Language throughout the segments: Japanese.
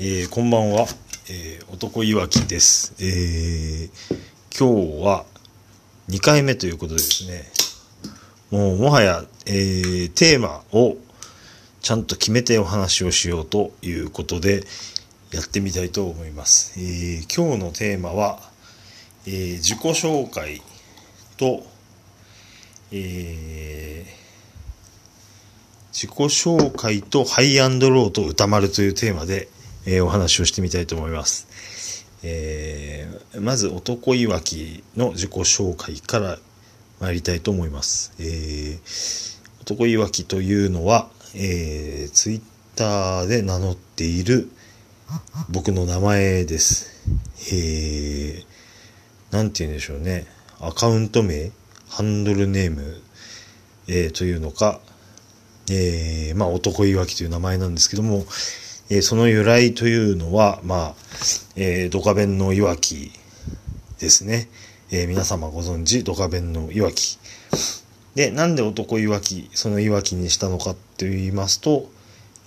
えー、こんばんは、えー、男いわきです、えー、今日は2回目ということでですね。もうもはや、えー、テーマをちゃんと決めてお話をしようということでやってみたいと思います、えー、今日のテーマは、えー、自己紹介と、えー自己紹介とハイアンドローと歌丸というテーマで、えーお話をしてみたいと思います。えーまず男いわきの自己紹介から参りたいと思います。えー男いわきというのは、えー、ツイッターで名乗っている僕の名前です。えー、なんて言うんでしょうね。アカウント名、ハンドルネーム、えーというのか、えーまあ、男いわきという名前なんですけども、えーその由来というのは、まあ、えードカベンのいわきですね。えー皆様ご存知、ドカベンのいわき。で、なんで男いわき、そのいわきにしたのかと言いますと、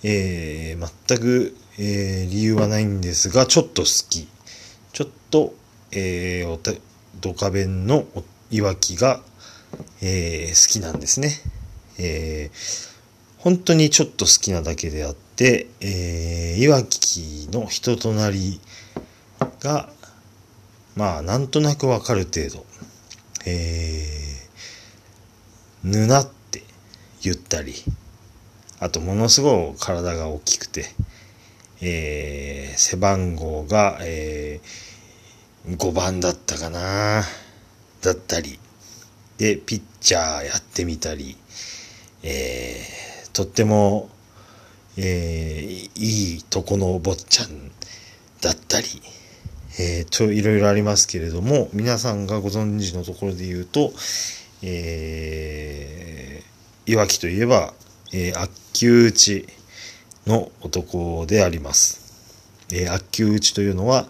えー全く、えー理由はないんですが、ちょっと好き。ちょっと、えーおたドカベンのいわきが、えー好きなんですね。えー本当にちょっと好きなだけであって、でえー、いわきの人となりが、まあ、なんとなくわかる程度、えー、ぬなって言ったり、あとものすごい体が大きくて、えー、背番号が、えー、5番だったかなだったり、で、ピッチャーやってみたり、えーとっても、えーいいとこのお坊ちゃんだったり、えーといろいろありますけれども皆さんがご存知のところで言うと、えー、いわきといえば、えー、悪球打ちの男であります。えー悪球打ちというのは、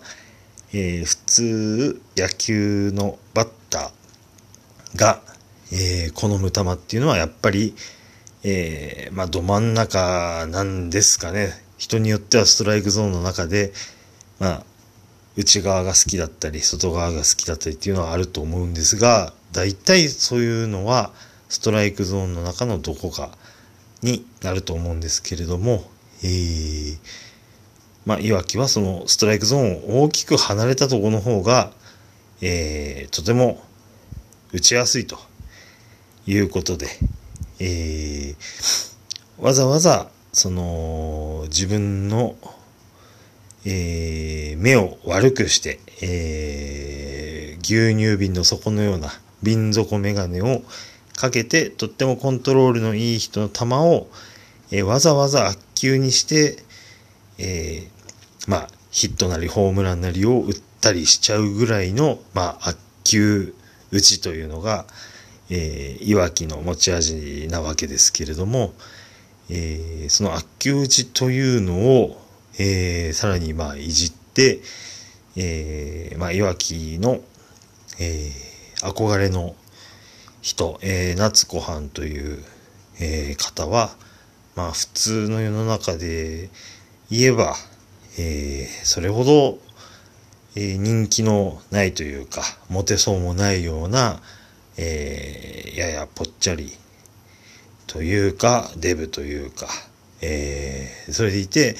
えー普通野球のバッターが、えー好む球っていうのはやっぱり、えーまあ、ど真ん中なんですかね。人によってはストライクゾーンの中で、まあ、内側が好きだったり、外側が好きだったりっていうのはあると思うんですが、大体そういうのは、ストライクゾーンの中のどこかになると思うんですけれども、えー、まあ、いわきはそのストライクゾーンを大きく離れたところの方が、えーとても打ちやすいということで、えーわざわざその自分の、えー目を悪くして、えー牛乳瓶の底のような瓶底メガネをかけてとってもコントロールのいい人の球を、えーわざわざ悪球にして、えーまあヒットなりホームランなりを打ったりしちゃうぐらいの、まあ、悪球打ちというのが、えー、いわきの持ち味なわけですけれども、えーその悪球打ちというのを、えーさらにまあいじって、えーまあ、いわきの、えー憧れの人、えー夏子藩という、えー方は、まあ普通の世の中で言えば、えーそれほど、えー人気のないというか、モテそうもないような、えーややぽっちゃりというか、デブというか、えーそれでいて、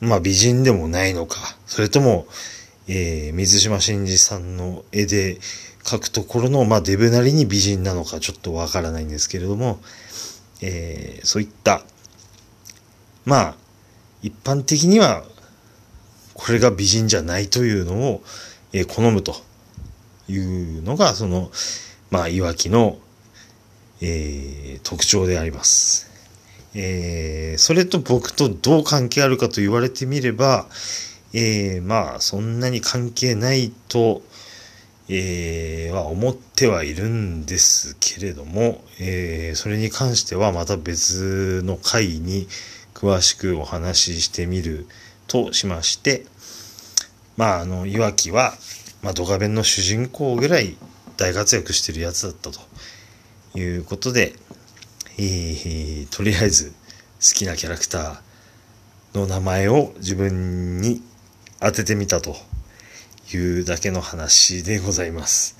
まあ美人でもないのか、それとも、えー水島新司さんの絵で描くところの、まあデブなりに美人なのかちょっとわからないんですけれども、えーそういった、まあ、一般的には、これが美人じゃないというのを、えー好むというのが、その、まあ、いわきの、えー特徴であります。えーそれと僕とどう関係あるかと言われてみれば、えーまあ、そんなに関係ないと、えーは思ってはいるんですけれども、えーそれに関してはまた別の回に詳しくお話ししてみるとしまして、まあ、あの、いわきは、まあ、ドカベンの主人公ぐらい大活躍してるやつだったということで、えーとりあえず好きなキャラクターの名前を自分に当ててみたというだけの話でございます。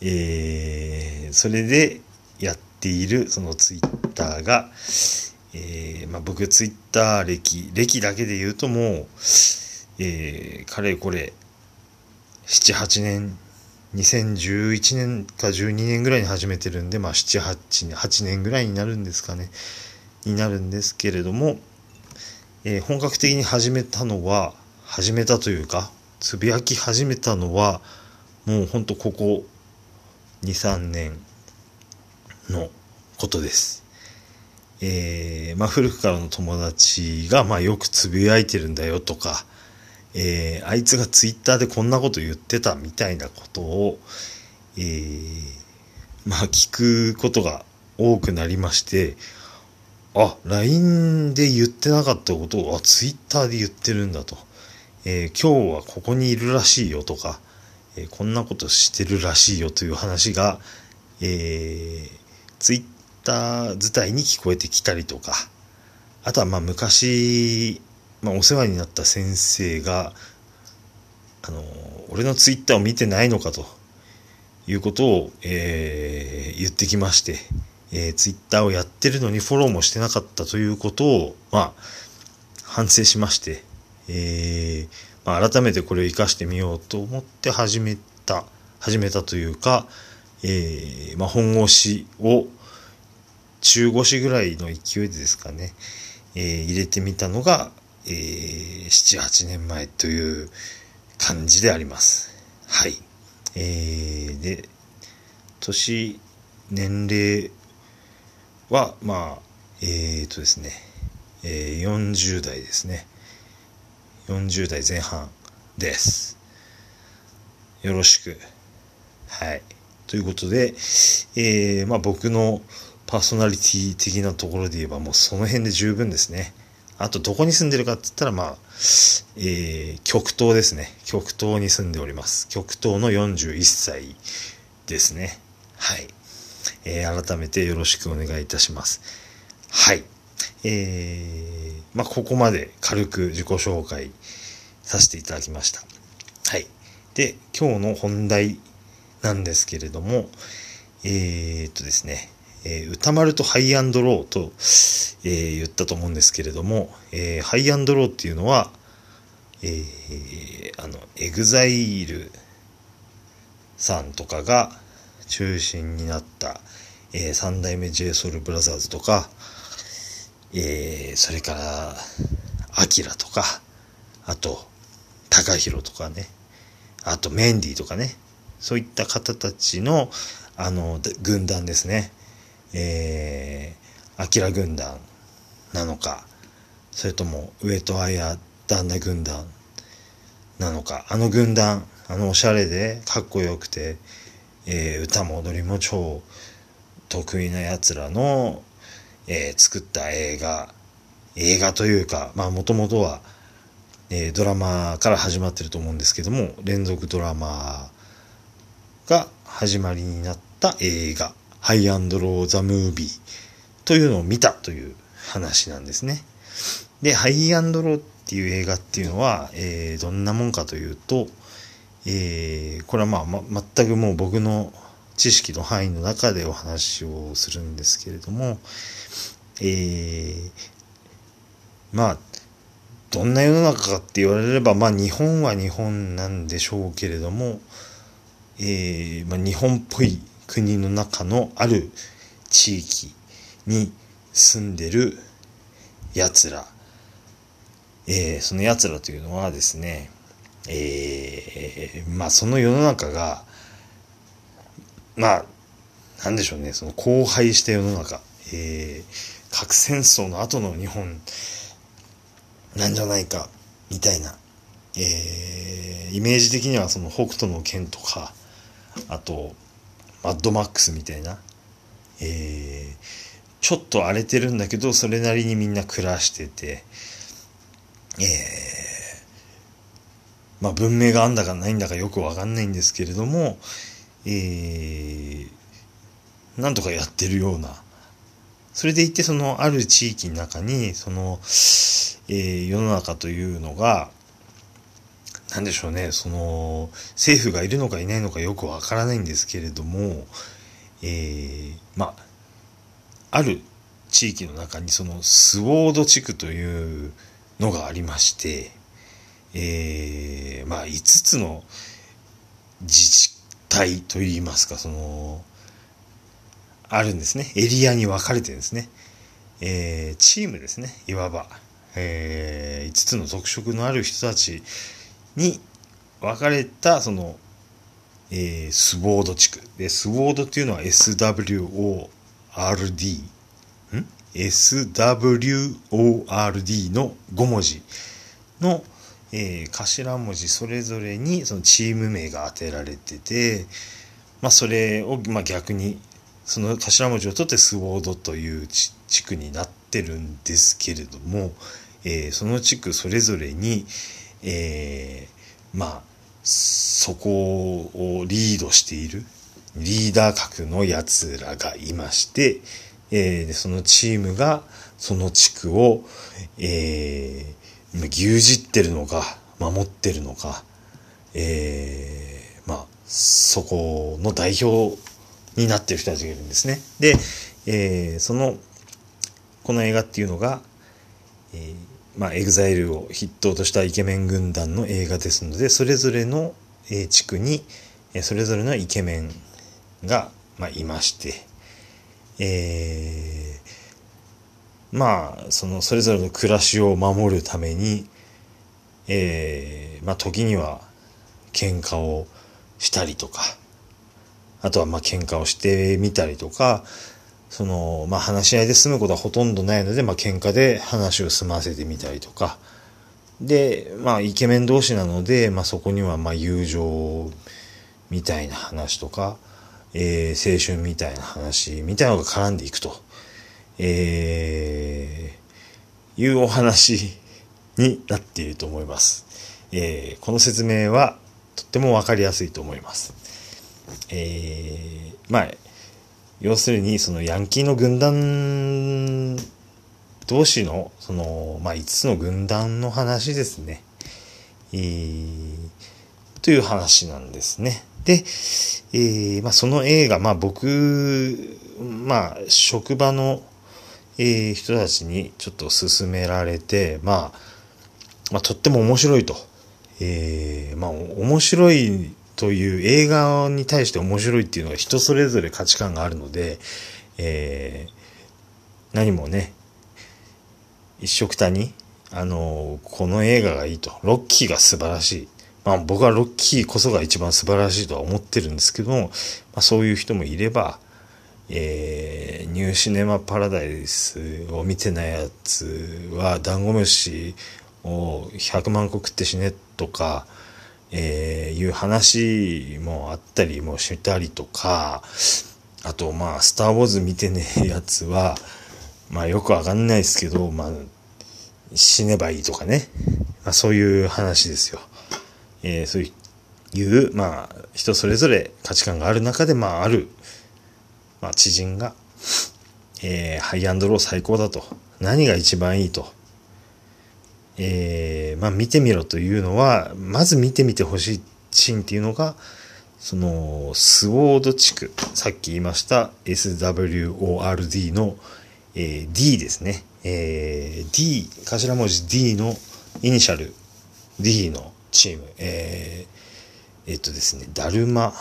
えー、それでやっているそのツイッターが、えー、まあ、僕ツイッター歴、歴だけで言うともう、えー、かれこれ、7、8年、2011年か12年ぐらいに始めてるんで、まあ7、8, 年8年ぐらいになるんですかね、になるんですけれども、えー、本格的に始めたのは、始めたというか、つぶやき始めたのは、もうほんとここ2、3年のことです。えー、まあ古くからの友達が、まあよくつぶやいてるんだよとか、えー、あいつがツイッターでこんなこと言ってたみたいなことを、えー、まあ聞くことが多くなりまして、あ、LINE で言ってなかったことを、あ、Twitter で言ってるんだと。えー、今日はここにいるらしいよとか、えー、こんなことしてるらしいよという話が、えー、Twitter 自体に聞こえてきたりとか、あとはまあ昔、まあ、お世話になった先生が、あの、俺の Twitter を見てないのかということを、えー、言ってきまして、えー、ツイッターをやってるのにフォローもしてなかったということを、まあ、反省しまして、えー、まあ、改めてこれを活かしてみようと思って始めた、始めたというか、えー、まあ、本腰を中腰ぐらいの勢いでですかね、えー、入れてみたのが、えー、7、8年前という感じであります。はい。えー、で、年、年齢は、まあ、えー、とですね、えー、40代ですね。40代前半です。よろしく。はい。ということで、えー、まあ僕のパーソナリティ的なところで言えばもうその辺で十分ですね。あとどこに住んでるかって言ったらまあ、えー、極東ですね。極東に住んでおります。極東の41歳ですね。はい。えー、改めてよろしくお願いいたします。はい。えー、まあ、ここまで軽く自己紹介させていただきました。はい。で、今日の本題なんですけれども、えー、っとですね、えー、宇多丸とハイアンドローと、えー、言ったと思うんですけれども、えー、ハイアンドローっていうのは、えー、あの、エグザイルさんとかが中心になった、えー、三代目 J SOUL BROTHERS とか、えー、それから、アキラとか、あと、タカヒロとかね、あとメンディーとかね、そういった方たちの、あの、軍団ですね。えー、アキラ軍団なのか、それとも上戸彩旦那軍団なのか、あの軍団、あのおしゃれでかっこよくて、えー、歌も踊りも超得意な奴らの、えー、作った映画、映画というか、まあもともとは、えー、ドラマから始まってると思うんですけども、連続ドラマが始まりになった映画、ハイアンドロー・ザ・ムービーというのを見たという話なんですね。で、ハイアンドローっていう映画っていうのは、えー、どんなもんかというと、えー、これはまあ、ま、全くもう僕の知識の範囲の中でお話をするんですけれども、えー、まあ、どんな世の中かって言われれば、まあ日本は日本なんでしょうけれども、えー、まあ、日本っぽい国の中のある地域に住んでる奴ら、えー、その奴らというのはですね、えー、まあその世の中が、まあ、なんでしょうね、その荒廃した世の中、えー、核戦争の後の日本なんじゃないか、みたいな、えー、イメージ的にはその北斗の剣とか、あと、マッドマックスみたいな、えー、ちょっと荒れてるんだけど、それなりにみんな暮らしてて、えー、まあ文明があんだかないんだかよくわかんないんですけれども、えー、なんとかやってるような、それでいて、その、ある地域の中に、その、えー、世の中というのが、なんでしょうね、その、政府がいるのかいないのかよくわからないんですけれども、えー、まあ、ある地域の中にそのスウォード地区というのがありまして、えー、まあ、5つの自治体といいますか、その、あるんですね。エリアに分かれてですね。えー、チームですね。いわば。えー、5つの特色のある人たちに分かれた、その、えー、スウォード地区。で、スウォードっていうのは SWORD。ん ?SWORD の5文字の、えー、頭文字それぞれにそのチーム名が当てられてて、まあ、それを、まあ、逆にその頭文字を取ってスウォードという地区になってるんですけれども、えー、その地区それぞれに、えー、まあそこをリードしているリーダー格のやつらがいまして、えー、そのチームがその地区を、えー、牛耳ってるのか守ってるのか、えー、まあそこの代表になってる人たちがいるんですね。で、えー、その、この映画っていうのが、えー、まあ、エグザイルを筆頭としたイケメン軍団の映画ですので、それぞれの、地区に、それぞれのイケメンが、まあ、いまして、えー、まあ、その、それぞれの暮らしを守るために、えー、まあ、時には、喧嘩をしたりとか、あとはまあ喧嘩をしてみたりとか、その、まあ話し合いで済むことはほとんどないので、まあ喧嘩で話を済ませてみたりとか、で、まあイケメン同士なので、まあそこにはま友情みたいな話とか、えー、青春みたいな話みたいなのが絡んでいくと、えー、いうお話になっていると思います。えー、この説明はとってもわかりやすいと思います。えー、まあ、要するに、そのヤンキーの軍団同士の、その、まあ、5つの軍団の話ですね。えー、という話なんですね。で、えー、まあ、その映画、まあ、僕、まあ、職場の、えー、人たちにちょっと勧められて、まあ、まあ、とっても面白いと。えー、まあ、面白いという映画に対して面白いっていうのは人それぞれ価値観があるので、えー、何もね、一色たに、あの、この映画がいいと。ロッキーが素晴らしい。まあ僕はロッキーこそが一番素晴らしいとは思ってるんですけども、まあそういう人もいれば、えー、ニューシネマパラダイスを見てないやつはダンゴムシを100万個食って死ねとか、えー、いう話もあったりもしたりとか、あと、まあ、スター・ウォーズ見てねえやつは、まあ、よくわかんないですけど、まあ、死ねばいいとかね。まあ、そういう話ですよ。えー、そういう、まあ、人それぞれ価値観がある中で、まあ、ある、まあ、知人が、えー、ハイアンドロー最高だと。何が一番いいと。えー、まあ見てみろというのは、まず見てみてほしいシーンっていうのが、その、スウォード地区、さっき言いました SWORD の、えー、D ですね。えー、D、頭文字 D のイニシャル D のチーム、えー、えっとですね、だるま、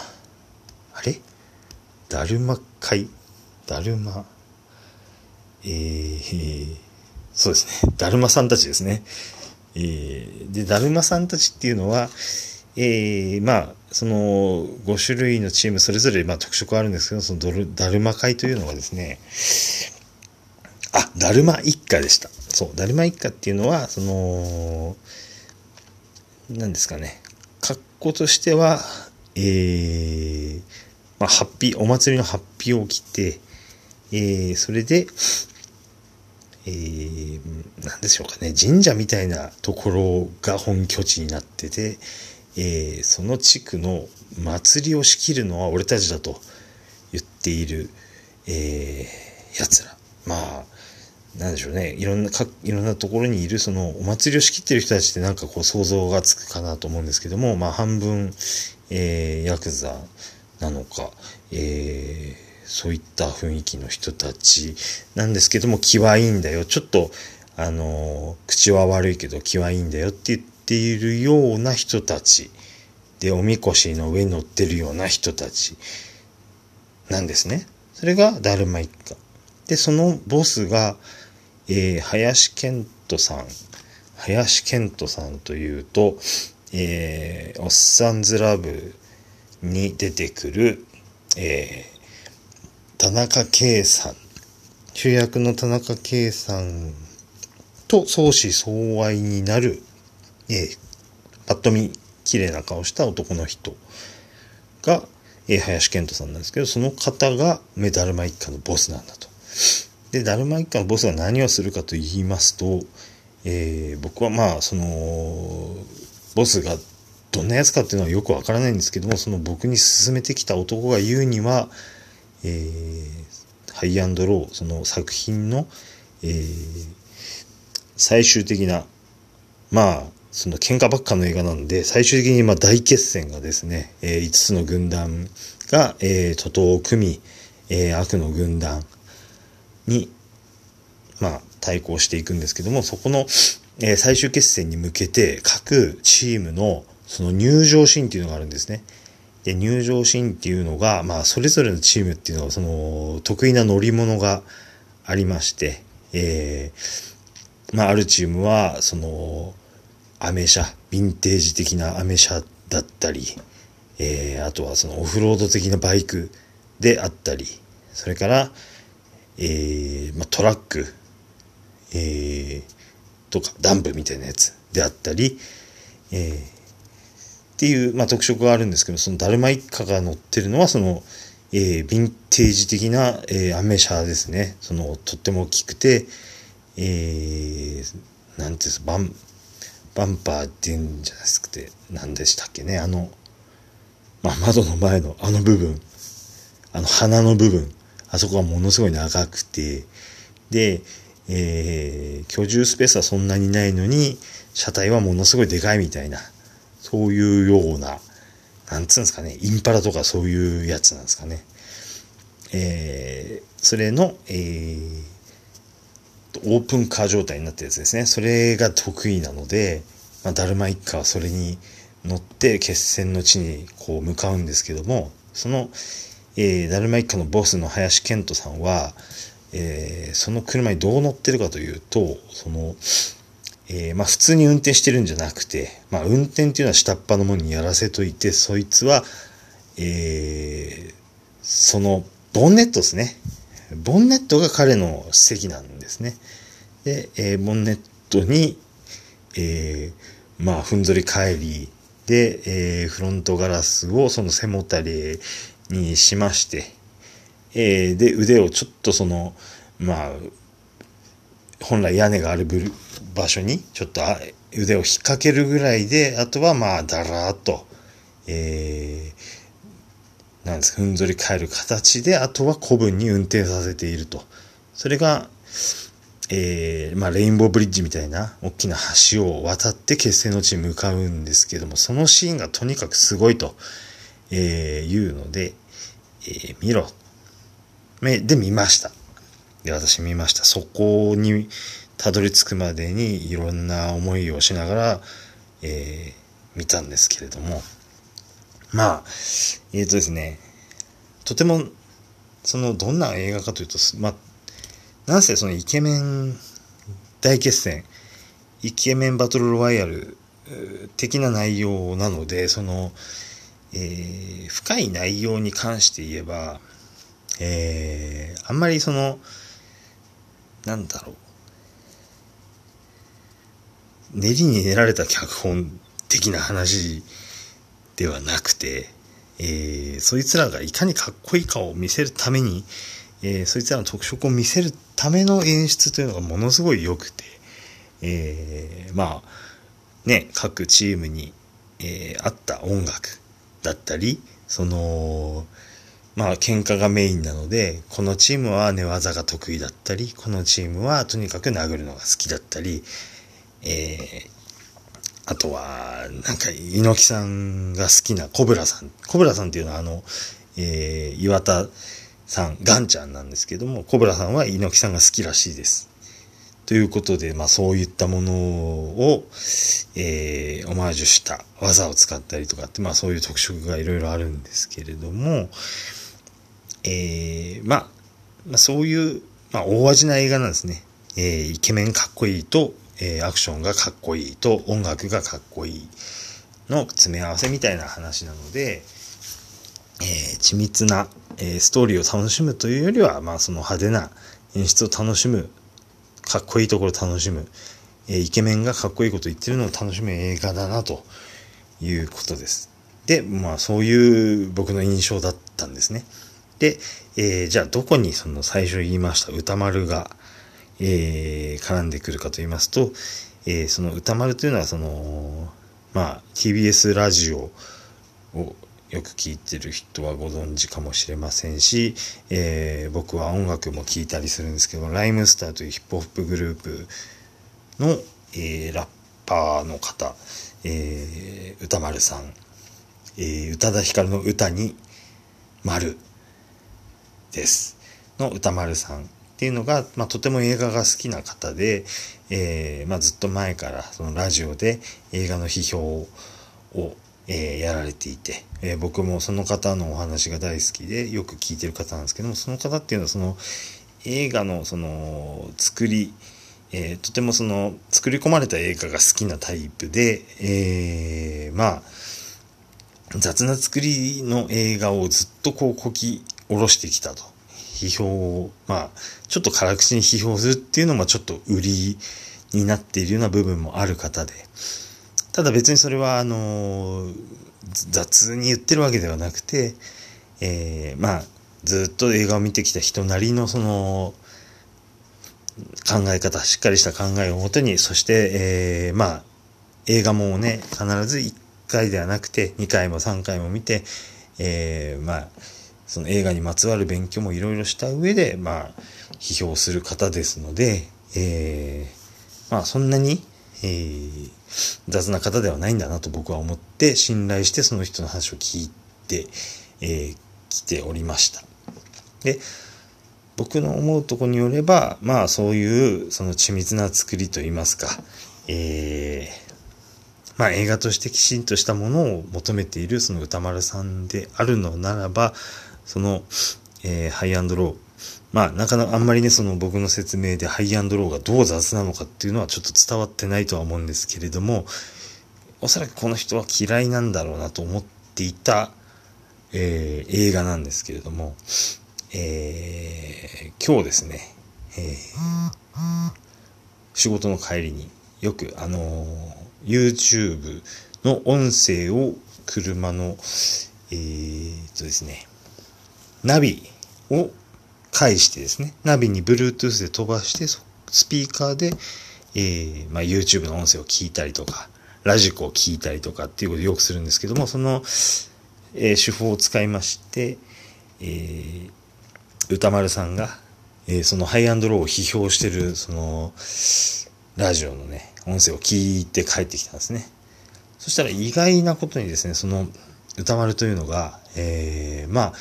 あれ？だるま会？だるま、えー、そうですね。だるまさんたちですね。えー、で、だるまさんたちっていうのは、えー、まあ、その5種類のチームそれぞれまあ特色あるんですけど、そのだるま会というのがですね、あ、だるま一家でした。そう、だるま一家っていうのは、その、何ですかね、格好としては、えー、まあ、ハッピー、お祭りのハッピーを着て、えー、それで、えー、何でしょうかね、神社みたいなところが本拠地になってて、えー、その地区の祭りを仕切るのは俺たちだと言っている、えー、奴ら。まあ、なんでしょうね。いろんな、か、いろんなところにいる、その、お祭りを仕切ってる人たちってなんかこう想像がつくかなと思うんですけども、まあ半分、えー、ヤクザなのか、えー、そういった雰囲気の人たちなんですけども、気はいいんだよ。ちょっと、あの、口は悪いけど気はいいんだよって言っているような人たち。で、おみこしの上に乗ってるような人たちなんですね。それがダルマ一家。で、そのボスが、えー、林健人さん。林健人さんというと、えー、おっさんずラブに出てくる、えー、田中圭さん。主役の田中圭さんと相思相愛になる、えー、ぱっと見綺麗な顔した男の人が、えー、林健人さんなんですけど、その方がメダルマ一家のボスなんだと。で、ダルマ一家のボスが何をするかと言いますと、えー、僕はまあ、その、ボスがどんなやつかっていうのはよくわからないんですけども、その僕に勧めてきた男が言うには、えー、ハイアンドロー、その作品の、えー、最終的な、まあ、その喧嘩ばっかの映画なんで、最終的にまあ大決戦がですね、えー、5つの軍団が、えー、徒党を組み、えー、悪の軍団に、まあ、対抗していくんですけども、そこの、えー、最終決戦に向けて、各チームの、その入場シーンっていうのがあるんですね。で、入場シーンっていうのが、まあ、それぞれのチームっていうのは、その、得意な乗り物がありまして、えー、まあ、あるチームは、その、アメ車、ヴィンテージ的なアメ車だったり、えー、あとはそのオフロード的なバイクであったり、それから、えー、まあ、トラック、えー、とかダンプみたいなやつであったり、えー、っていう、まあ、特色があるんですけど、そのダルマ一家が乗ってるのは、その、えー、ヴィンテージ的な、えー、アメ車ですね。その、とっても大きくて、えー、なんていうんですかバン、バンパーっていうんじゃなくて、何でしたっけね、あの、まあ、窓の前のあの部分、あの鼻の部分、あそこがものすごい長くて、で、えー、居住スペースはそんなにないのに、車体はものすごいでかいみたいな、そういうような、なんつうんですかね、インパラとかそういうやつなんですかね。えー、それの、えー、オープンカー状態になったやつですね。それが得意なので、まあ、ダルマ一家はそれに乗って決戦の地にこう向かうんですけども、その、えー、ダルマ一家のボスの林健人さんは、えー、その車にどう乗ってるかというと、その、えー、まあ普通に運転してるんじゃなくて、まあ運転っていうのは下っ端の者にやらせといて、そいつは、えー、その、ボンネットですね。ボンネットが彼の席なんですね。で、えー、ボンネットに、えー、まあ、ふんぞり返りで、えー、フロントガラスをその背もたれにしまして、えー、で、腕をちょっとその、まあ、本来屋根がある場所にちょっと腕を引っ掛けるぐらいで、あとはまあ、だらーっと、えー、なんですか、ふんぞり返る形で、あとは古文に運転させていると。それが、えー、まあ、レインボーブリッジみたいな大きな橋を渡って決戦の地に向かうんですけども、そのシーンがとにかくすごいと、えー、言うので、えー、見ろ。で、見ました。で、私見ました。そこにたどり着くまでにいろんな思いをしながら、えー、見たんですけれども、まあ、えっ、ー、とですね、とても、その、どんな映画かというと、まあ、なんせそのイケメン大決戦、イケメンバトルロワイヤル的な内容なので、その、えー、深い内容に関して言えば、えー、あんまりその、なんだろう、練りに練られた脚本的な話ではなくて、えー、そいつらがいかにかっこいいかを見せるために、えー、そいつらの特色を見せるための演出というのがものすごい良くて、えー、まあ、ね、各チームに、えー、合った音楽だったり、その、まあ喧嘩がメインなので、このチームは寝技が得意だったり、このチームはとにかく殴るのが好きだったり、えー、あとは、なんか、猪木さんが好きなコブラさん。コブラさんっていうのはあの、えー、岩田さん、ガンちゃんなんですけども、コブラさんは猪木さんが好きらしいです。ということで、まあそういったものを、えー、オマージュした技を使ったりとかって、まあそういう特色がいろいろあるんですけれども、えー、まあ、まあ、そういう、まあ大味な映画なんですね。えー、イケメンかっこいいと、えー、アクションがかっこいいと、音楽がかっこいいの詰め合わせみたいな話なので、えー、緻密な、えー、ストーリーを楽しむというよりは、まあその派手な演出を楽しむかっこいいところ楽しむ、えー、イケメンがかっこいいこと言ってるのを楽しむ映画だなということです。で、まあそういう僕の印象だったんですね。で、えー、じゃあどこにその最初言いました歌丸が、えー、絡んでくるかと言いますと、えー、その歌丸というのはその、まあ TBS ラジオをよく聴いてる人はご存知かもしれませんし、えー、僕は音楽も聴いたりするんですけど、ライムスターというヒップホップグループの、えー、ラッパーの方、えー、歌丸さん、えー、宇多田ヒカルの歌に丸です。の歌丸さんっていうのが、まあ、とても映画が好きな方で、えーまあ、ずっと前からそのラジオで映画の批評をえー、やられていて、えー、僕もその方のお話が大好きでよく聞いてる方なんですけどもその方っていうのはその映画のその作り、え、とてもその作り込まれた映画が好きなタイプで、え、まあ雑な作りの映画をずっとこうこき下ろしてきたと。批評を、まあ、ちょっと辛口に批評するっていうのもちょっと売りになっているような部分もある方で、ただ別にそれは、あの、雑に言ってるわけではなくて、えー、まあ、ずっと映画を見てきた人なりのその、考え方、しっかりした考えをもとに、そして、えー、まあ、映画もね、必ず1回ではなくて、2回も3回も見て、えー、まあ、その映画にまつわる勉強もいろいろした上で、まあ、批評する方ですので、えー、まあ、そんなに、えー、雑な方ではないんだなと僕は思って信頼してその人の話を聞いて、えー、来ておりました。で、僕の思うとこによれば、まあそういうその緻密な作りといいますか、えー、まあ映画としてきちんとしたものを求めているその歌丸さんであるのならば、その、えー、ハイアンドロー、まあ、なかなかあんまりね、その僕の説明でハイアンドローがどう雑なのかっていうのはちょっと伝わってないとは思うんですけれども、おそらくこの人は嫌いなんだろうなと思っていた、えー、映画なんですけれども、えー、今日ですね、えー、仕事の帰りによくあのー、YouTube の音声を車の、えー、とですね、ナビを返してですね、ナビに Bluetooth で飛ばして、スピーカーで、えー、まあ、YouTube の音声を聞いたりとか、ラジコを聞いたりとかっていうことをよくするんですけども、その、えー、手法を使いまして、えー、歌丸さんが、えー、そのハイアンドローを批評してる、その、ラジオのね、音声を聞いて帰ってきたんですね。そしたら意外なことにですね、その歌丸というのが、えー、まあ、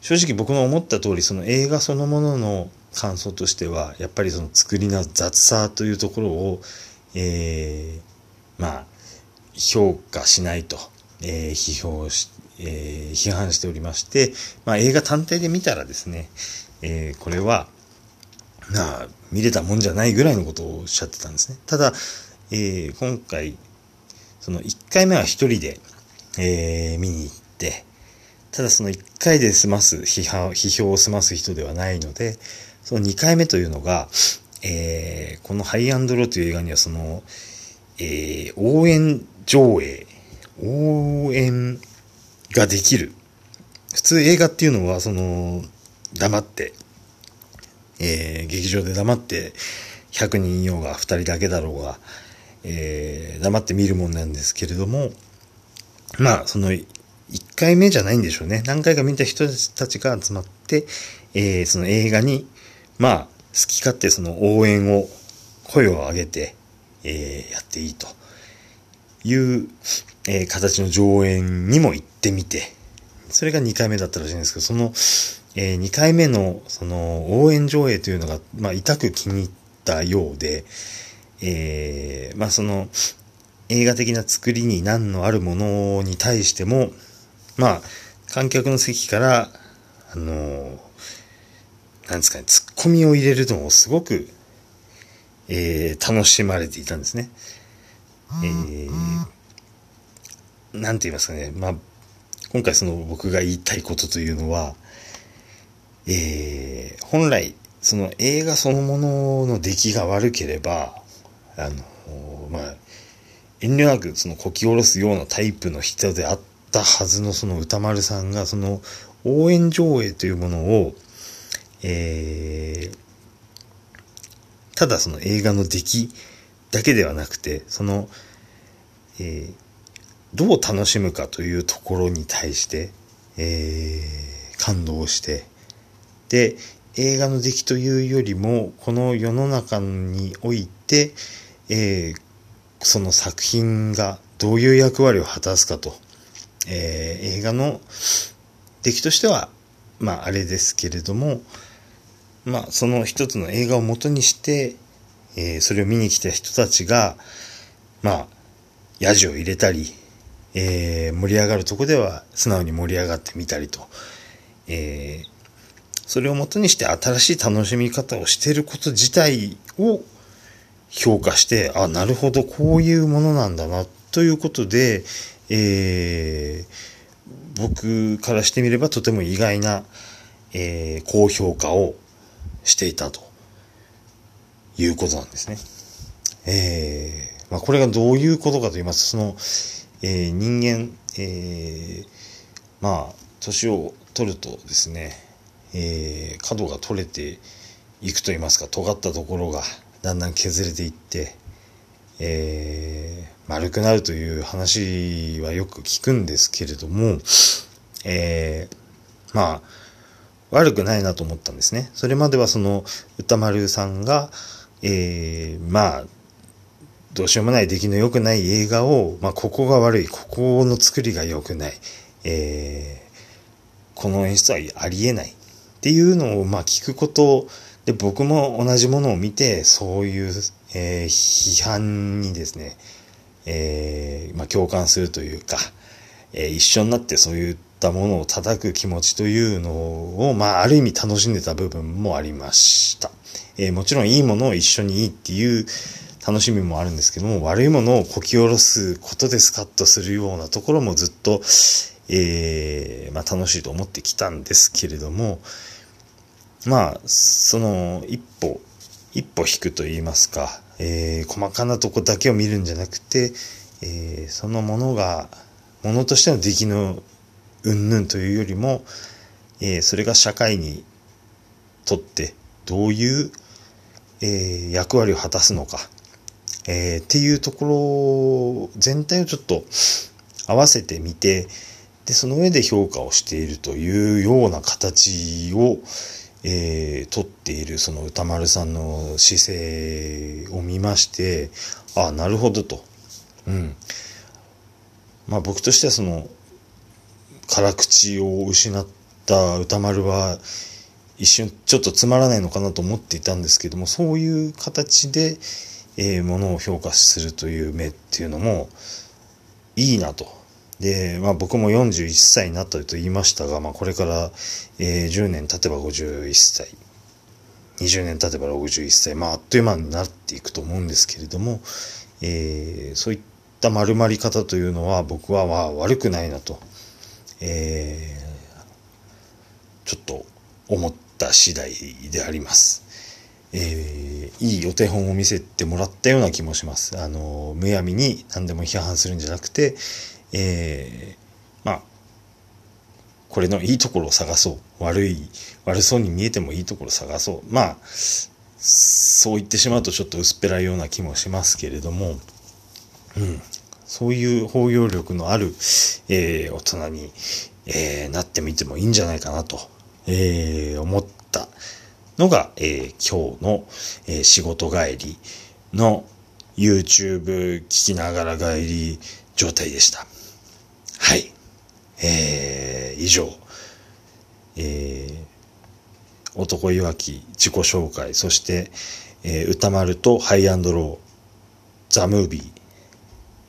正直僕の思った通りその映画そのものの感想としてはやっぱりその作りの雑さというところを、えー、まあ評価しないと、えー、批評し、えー、批判しておりまして、まあ、映画単体で見たらですね、えー、これはまあ見れたもんじゃないぐらいのことをおっしゃってたんですね。ただ、えー、今回その1回目は一人で、えー、見に行ってただその1回で済ます批判、批評を済ます人ではないので、その2回目というのが、えー、このハイアンドローという映画にはその、えー、応援上映、応援ができる。普通映画っていうのはその、黙って、えー、劇場で黙って100人いようが2人だけだろうが、えー、黙って見るもんなんですけれども、まあ、その回目じゃないんでしょうね。何回か見た人たちが集まって、えー、その映画に、まあ、好き勝手その応援を、声を上げて、えー、やっていいという、えー、形の上演にも行ってみて、それが2回目だったらしいんですけど、その、えー、2回目のその応援上映というのが、まあ、痛く気に入ったようで、えー、まあその映画的な作りに難のあるものに対しても、まあ、観客の席から、あのー、なんですかね、ツッコミを入れるのをすごく、えー、楽しまれていたんですね。えー、なんて言いますかね、まあ、今回その僕が言いたいことというのは、えー、本来、その映画そのものの出来が悪ければ、あの、まあ、遠慮なくそのこき下ろすようなタイプの人であったはずのその歌丸さんが、その応援上映というものを、えー、ただその映画の出来だけではなくて、その、えー、どう楽しむかというところに対して、えー、感動して、で、映画の出来というよりも、この世の中において、えー、その作品がどういう役割を果たすかと、えー、映画の出来としては、まああれですけれども、まあその一つの映画を元にして、えー、それを見に来た人たちが、まあ、ヤジを入れたり、えー、盛り上がるとこでは素直に盛り上がってみたりと、えー、それをもとにして新しい楽しみ方をしていること自体を評価して、あ、なるほど、こういうものなんだなっ、ということで、えー、僕からしてみればとても意外な、えー、高評価をしていたということなんですね。えー、まあ、これがどういうことかと言いますと、その、えー、人間、えー、まあ、年を取るとですね、えー、角が取れていくと言いますか、尖ったところがだんだん削れていって、えー、丸くなるという話はよく聞くんですけれども、えー、まあ、悪くないなと思ったんですね。それまではその歌丸さんが、えー、まあ、どうしようもない出来の良くない映画を、まあ、ここが悪い、ここの作りが良くない、えー、この演出はありえないっていうのを、まあ、聞くことで、僕も同じものを見て、そういう、えー、批判にですね、えー、まあ、共感するというか、えー、一緒になってそういったものを叩く気持ちというのを、まあ、ある意味楽しんでた部分もありました。えもちろんいいものを一緒にいいっていう楽しみもあるんですけども、悪いものをこき下ろすことでスカッとするようなところもずっと、えまあ、楽しいと思ってきたんですけれども、まあ、その、一歩、一歩引くと言いますか、えー、細かなとこだけを見るんじゃなくて、えー、そのものが、ものとしての出来の云々というよりも、えー、それが社会にとってどういう、え、役割を果たすのか、え、っていうところ全体をちょっと合わせてみて、で、その上で評価をしているというような形を、えー、撮っているその歌丸さんの姿勢を見まして、ああ、なるほどと。うん。まあ僕としてはその、辛口を失った歌丸は、一瞬ちょっとつまらないのかなと思っていたんですけども、そういう形で、えー、ものを評価するという目っていうのも、いいなと。で、まあ僕も41歳になったと言いましたが、まあこれから、えー、10年経てば51歳、20年経てば61歳、まああっという間になっていくと思うんですけれども、えー、そういった丸まり方というのは僕はまあ悪くないなと、えー、ちょっと思った次第であります。えー、いいお手本を見せてもらったような気もします。あの、むやみに何でも批判するんじゃなくて、えー、まあ、これのいいところを探そう。悪い、悪そうに見えてもいいところを探そう。まあ、そう言ってしまうとちょっと薄っぺらいような気もしますけれども、うん、そういう包容力のある、えー、大人に、えー、なってみてもいいんじゃないかなと、えー、思ったのが、えー、今日の、えー、仕事帰りの YouTube 聞きながら帰り状態でした。はい。えー、以上、えー、男いわき自己紹介、そして、えー、歌丸とハイアンドロー、ザ・ムービー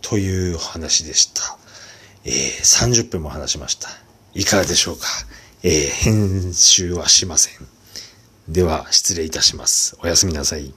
という話でした。えー、30分も話しました。いかがでしょうか？えー、編集はしません。では、失礼いたします。おやすみなさい。